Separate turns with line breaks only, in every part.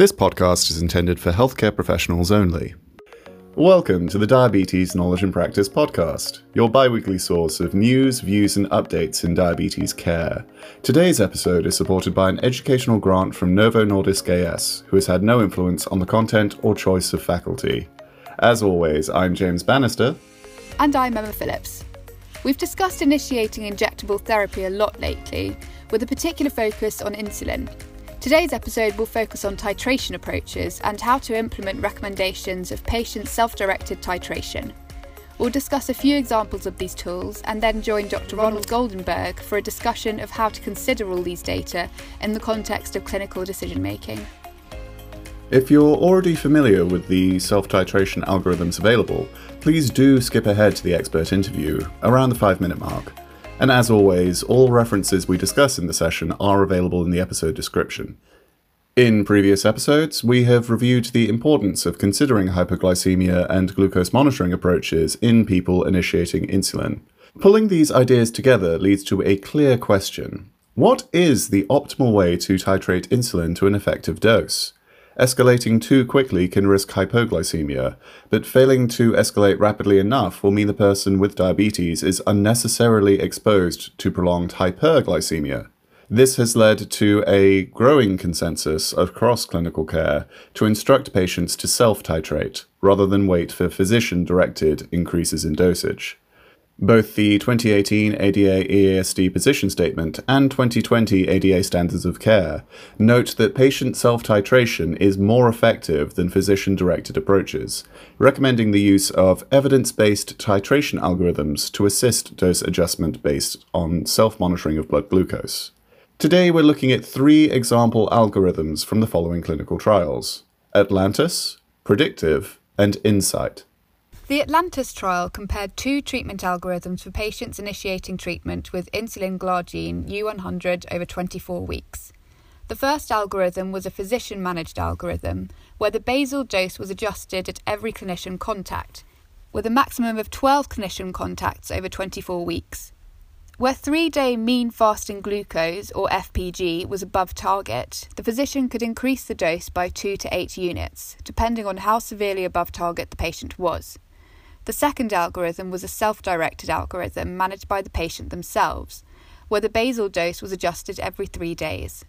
This podcast is intended for healthcare professionals only. Welcome to the Diabetes Knowledge and Practice podcast, your bi weekly source of news, views, and updates in diabetes care. Today's episode is supported by an educational grant from Novo Nordisk AS, who has had no influence on the content or choice of faculty. As always, I'm James Bannister.
And I'm Emma Phillips. We've discussed initiating injectable therapy a lot lately, with a particular focus on insulin, Today's episode will focus on titration approaches and how to implement recommendations of patient self directed titration. We'll discuss a few examples of these tools and then join Dr. Ronald Goldenberg for a discussion of how to consider all these data in the context of clinical decision making.
If you're already familiar with the self titration algorithms available, please do skip ahead to the expert interview around the five minute mark. And as always, all references we discuss in the session are available in the episode description. In previous episodes, we have reviewed the importance of considering hypoglycemia and glucose monitoring approaches in people initiating insulin. Pulling these ideas together leads to a clear question What is the optimal way to titrate insulin to an effective dose? Escalating too quickly can risk hypoglycemia, but failing to escalate rapidly enough will mean the person with diabetes is unnecessarily exposed to prolonged hyperglycemia. This has led to a growing consensus across clinical care to instruct patients to self titrate rather than wait for physician directed increases in dosage. Both the 2018 ADA EASD position statement and 2020 ADA standards of care note that patient self titration is more effective than physician directed approaches, recommending the use of evidence based titration algorithms to assist dose adjustment based on self monitoring of blood glucose. Today we're looking at three example algorithms from the following clinical trials Atlantis, Predictive, and Insight.
The Atlantis trial compared two treatment algorithms for patients initiating treatment with insulin glargine U100 over 24 weeks. The first algorithm was a physician managed algorithm where the basal dose was adjusted at every clinician contact, with a maximum of 12 clinician contacts over 24 weeks. Where three day mean fasting glucose, or FPG, was above target, the physician could increase the dose by 2 to 8 units, depending on how severely above target the patient was. The second algorithm was a self directed algorithm managed by the patient themselves, where the basal dose was adjusted every three days.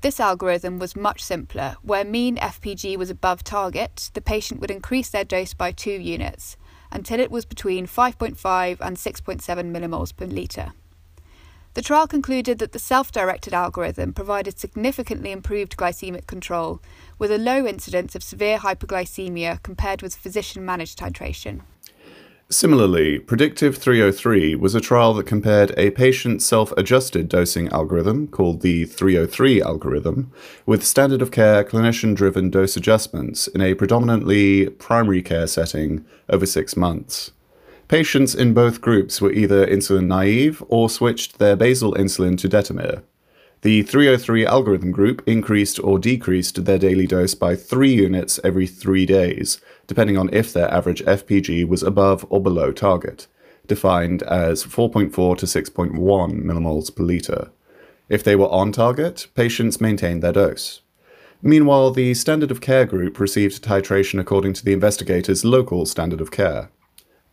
This algorithm was much simpler, where mean FPG was above target, the patient would increase their dose by 2 units until it was between 5.5 and 6.7 millimoles per litre. The trial concluded that the self directed algorithm provided significantly improved glycemic control, with a low incidence of severe hypoglycemia compared with physician managed titration.
Similarly, Predictive 303 was a trial that compared a patient self adjusted dosing algorithm, called the 303 algorithm, with standard of care clinician driven dose adjustments in a predominantly primary care setting over six months. Patients in both groups were either insulin naive or switched their basal insulin to Detemir. The 303 algorithm group increased or decreased their daily dose by 3 units every 3 days, depending on if their average FPG was above or below target, defined as 4.4 to 6.1 millimoles per litre. If they were on target, patients maintained their dose. Meanwhile, the standard of care group received titration according to the investigator's local standard of care.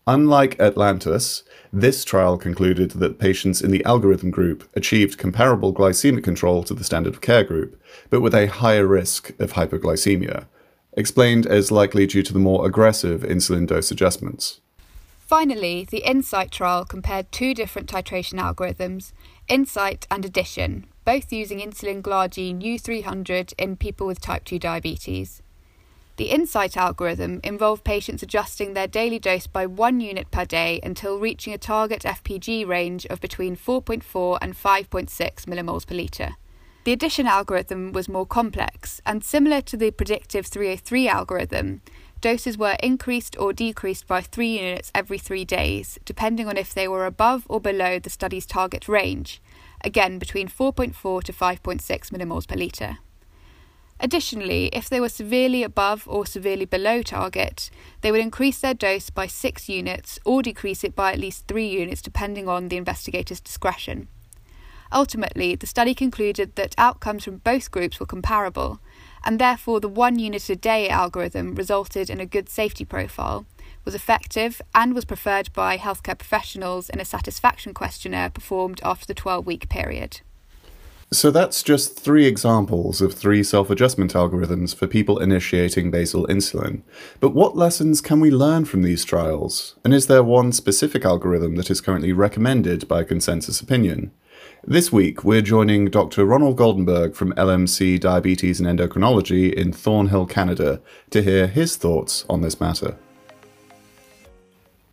Unlike Atlantis, this trial concluded that patients in the algorithm group achieved comparable glycemic control to the standard of care group, but with a higher risk of hypoglycemia, explained as likely due to the more aggressive insulin dose adjustments.
Finally, the INSIGHT trial compared two different titration algorithms, INSIGHT and ADDITION, both using insulin glargine U300 in people with type 2 diabetes. The Insight algorithm involved patients adjusting their daily dose by one unit per day until reaching a target FPG range of between 4.4 and 5.6 millimoles per litre. The addition algorithm was more complex, and similar to the predictive 303 algorithm, doses were increased or decreased by 3 units every 3 days, depending on if they were above or below the study's target range, again between 4.4 to 5.6 millimoles per litre. Additionally, if they were severely above or severely below target, they would increase their dose by 6 units or decrease it by at least 3 units depending on the investigator's discretion. Ultimately, the study concluded that outcomes from both groups were comparable, and therefore the one unit a day algorithm resulted in a good safety profile, was effective, and was preferred by healthcare professionals in a satisfaction questionnaire performed after the 12 week period.
So that's just three examples of three self adjustment algorithms for people initiating basal insulin. But what lessons can we learn from these trials? And is there one specific algorithm that is currently recommended by consensus opinion? This week, we're joining Dr. Ronald Goldenberg from LMC Diabetes and Endocrinology in Thornhill, Canada, to hear his thoughts on this matter.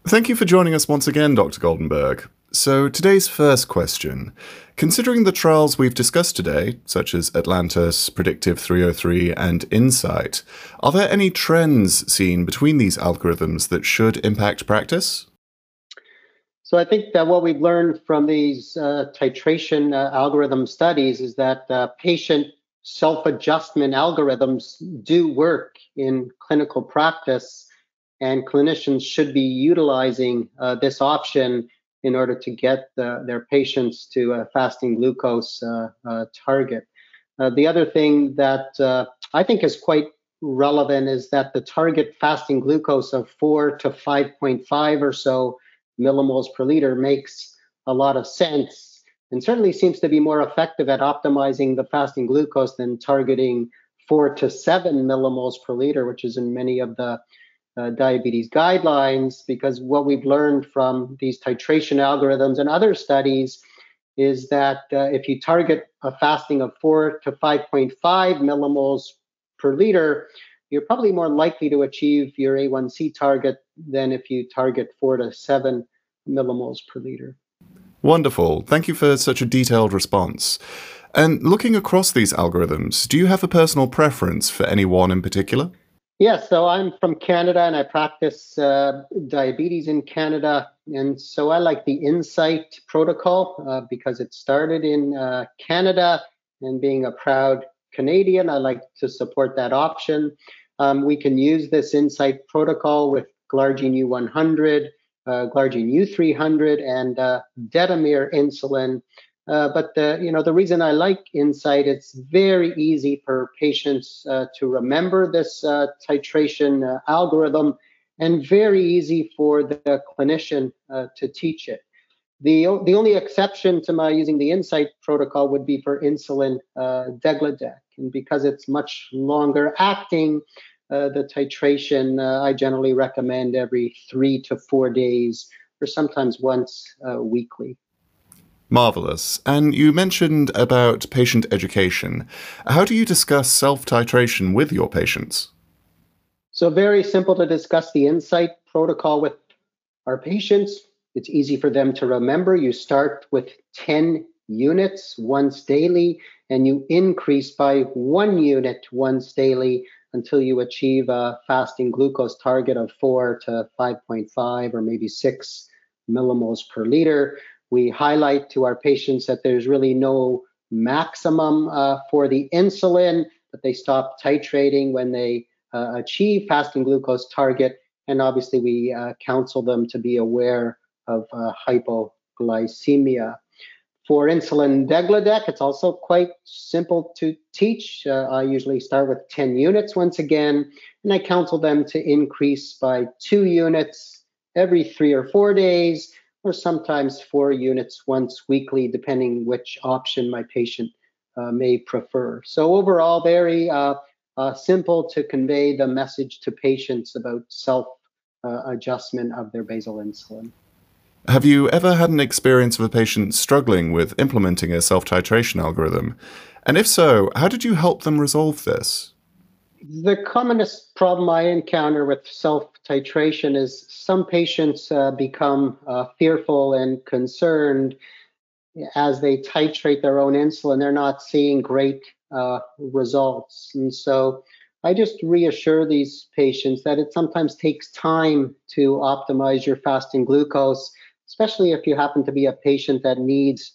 Thank you for joining us once again, Dr. Goldenberg. So, today's first question. Considering the trials we've discussed today, such as Atlantis, Predictive 303, and Insight, are there any trends seen between these algorithms that should impact practice?
So, I think that what we've learned from these uh, titration uh, algorithm studies is that uh, patient self adjustment algorithms do work in clinical practice, and clinicians should be utilizing uh, this option in order to get the, their patients to a fasting glucose uh, uh, target. Uh, the other thing that I think is quite relevant is that the target fasting glucose of 4 to 5.5 or so millimoles per liter makes a lot of sense and certainly seems to be more effective at optimizing the fasting glucose than targeting 4 to 7 millimoles per liter, which is in many of the uh, diabetes guidelines because what we've learned from these titration algorithms and other studies is that uh, if you target a fasting of 4 to 5.5 millimoles per liter, you're probably more likely to achieve your A1C target than if you target 4 to 7 millimoles per liter.
Wonderful. Thank you for such a detailed response. And looking across these algorithms, do you have a personal preference for any one in particular?
Yes, so I'm from Canada and I practice uh, diabetes in Canada. And so I like the Insight protocol uh, because it started in uh, Canada. And being a proud Canadian, I like to support that option. Um, we can use this Insight protocol with Glargine U100, uh, Glargine U300, and uh, Detemir insulin uh, but the, you know, the reason I like Insight, it's very easy for patients uh, to remember this uh, titration uh, algorithm and very easy for the clinician uh, to teach it. The, the only exception to my using the Insight protocol would be for insulin degludec. And because it's much longer acting, the titration I generally recommend every three to four days or sometimes once weekly.
Marvelous. And you mentioned about patient education. How do you discuss self titration with your patients?
So, very simple to discuss the insight protocol with our patients. It's easy for them to remember. You start with 10 units once daily, and you increase by one unit once daily until you achieve a fasting glucose target of 4 to 5.5 or maybe 6 millimoles per liter we highlight to our patients that there's really no maximum uh, for the insulin, that they stop titrating when they uh, achieve fasting glucose target. And obviously, we uh, counsel them to be aware of uh, hypoglycemia. For insulin degludec, it's also quite simple to teach. Uh, I usually start with 10 units once again, and I counsel them to increase by two units every three or four days or sometimes four units once weekly, depending which option my patient uh, may prefer. So overall, very uh, uh, simple to convey the message to patients about self uh, adjustment of their basal insulin.
Have you ever had an experience of a patient struggling with implementing a self titration algorithm? And if so, how did you help them resolve this?
The commonest problem I encounter with self titration is some patients uh, become uh, fearful and concerned as they titrate their own insulin. They're not seeing great uh, results. And so I just reassure these patients that it sometimes takes time to optimize your fasting glucose, especially if you happen to be a patient that needs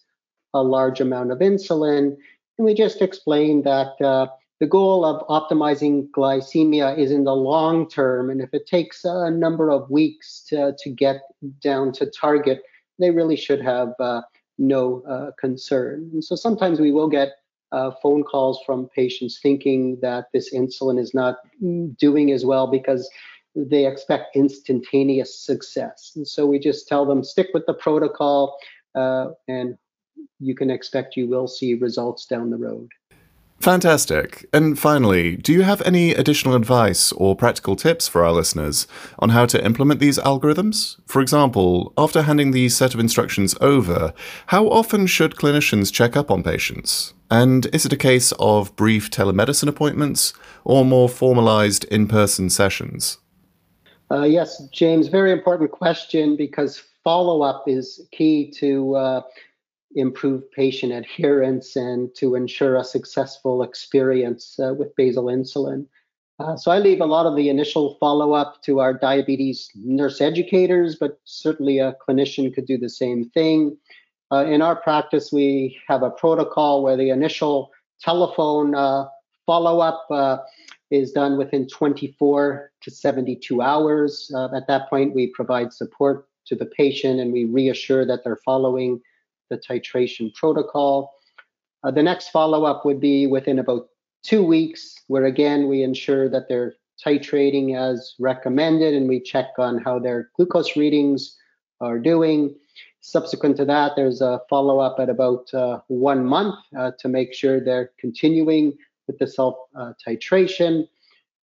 a large amount of insulin. And we just explain that uh, the goal of optimizing glycemia is in the long term. And if it takes a number of weeks to, to get down to target, they really should have uh, no uh, concern. And so sometimes we will get uh, phone calls from patients thinking that this insulin is not doing as well because they expect instantaneous success. And so we just tell them stick with the protocol uh, and you can expect you will see results down the road.
Fantastic. And finally, do you have any additional advice or practical tips for our listeners on how to implement these algorithms? For example, after handing the set of instructions over, how often should clinicians check up on patients? And is it a case of brief telemedicine appointments or more formalized in person sessions?
Uh, yes, James, very important question because follow up is key to uh, improve patient adherence and to ensure a successful experience uh, with basal insulin. Uh, so I leave a lot of the initial follow up to our diabetes nurse educators, but certainly a clinician could do the same thing. Uh, in our practice, we have a protocol where the initial telephone uh, follow up uh, is done within 24 to 72 hours. Uh, at that point, we provide support to the patient and we reassure that they're following the titration protocol. Uh, the next follow up would be within about two weeks, where again we ensure that they're titrating as recommended and we check on how their glucose readings are doing. Subsequent to that, there's a follow up at about uh, one month uh, to make sure they're continuing with the self uh, titration.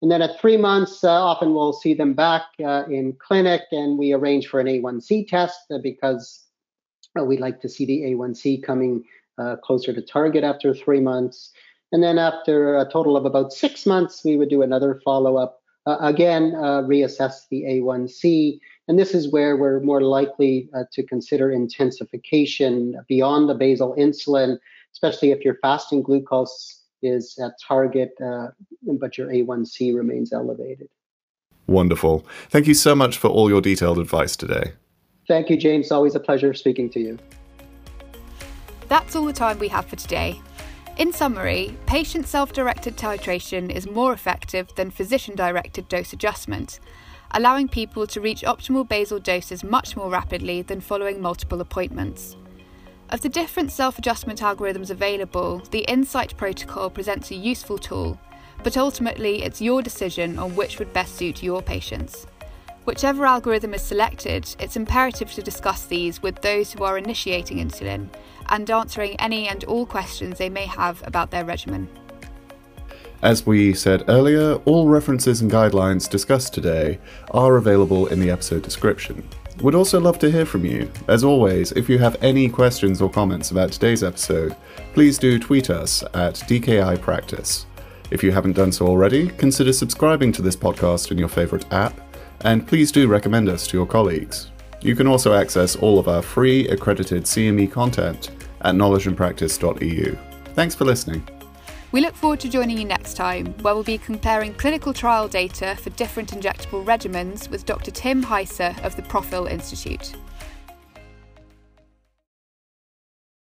And then at three months, uh, often we'll see them back uh, in clinic and we arrange for an A1C test because we'd like to see the A1C coming uh, closer to target after three months. And then after a total of about six months, we would do another follow up. Uh, again, uh, reassess the A1C. And this is where we're more likely uh, to consider intensification beyond the basal insulin, especially if your fasting glucose is at target, uh, but your A1C remains elevated.
Wonderful. Thank you so much for all your detailed advice today.
Thank you, James. Always a pleasure speaking to you.
That's all the time we have for today. In summary, patient self directed titration is more effective than physician directed dose adjustment, allowing people to reach optimal basal doses much more rapidly than following multiple appointments. Of the different self adjustment algorithms available, the Insight protocol presents a useful tool, but ultimately it's your decision on which would best suit your patients. Whichever algorithm is selected, it's imperative to discuss these with those who are initiating insulin and answering any and all questions they may have about their regimen.
As we said earlier, all references and guidelines discussed today are available in the episode description. We'd also love to hear from you. As always, if you have any questions or comments about today's episode, please do tweet us at DKI Practice. If you haven't done so already, consider subscribing to this podcast in your favourite app and please do recommend us to your colleagues. You can also access all of our free accredited CME content at knowledgeandpractice.eu. Thanks for listening.
We look forward to joining you next time, where we'll be comparing clinical trial data for different injectable regimens with Dr. Tim Heise of the Profil Institute.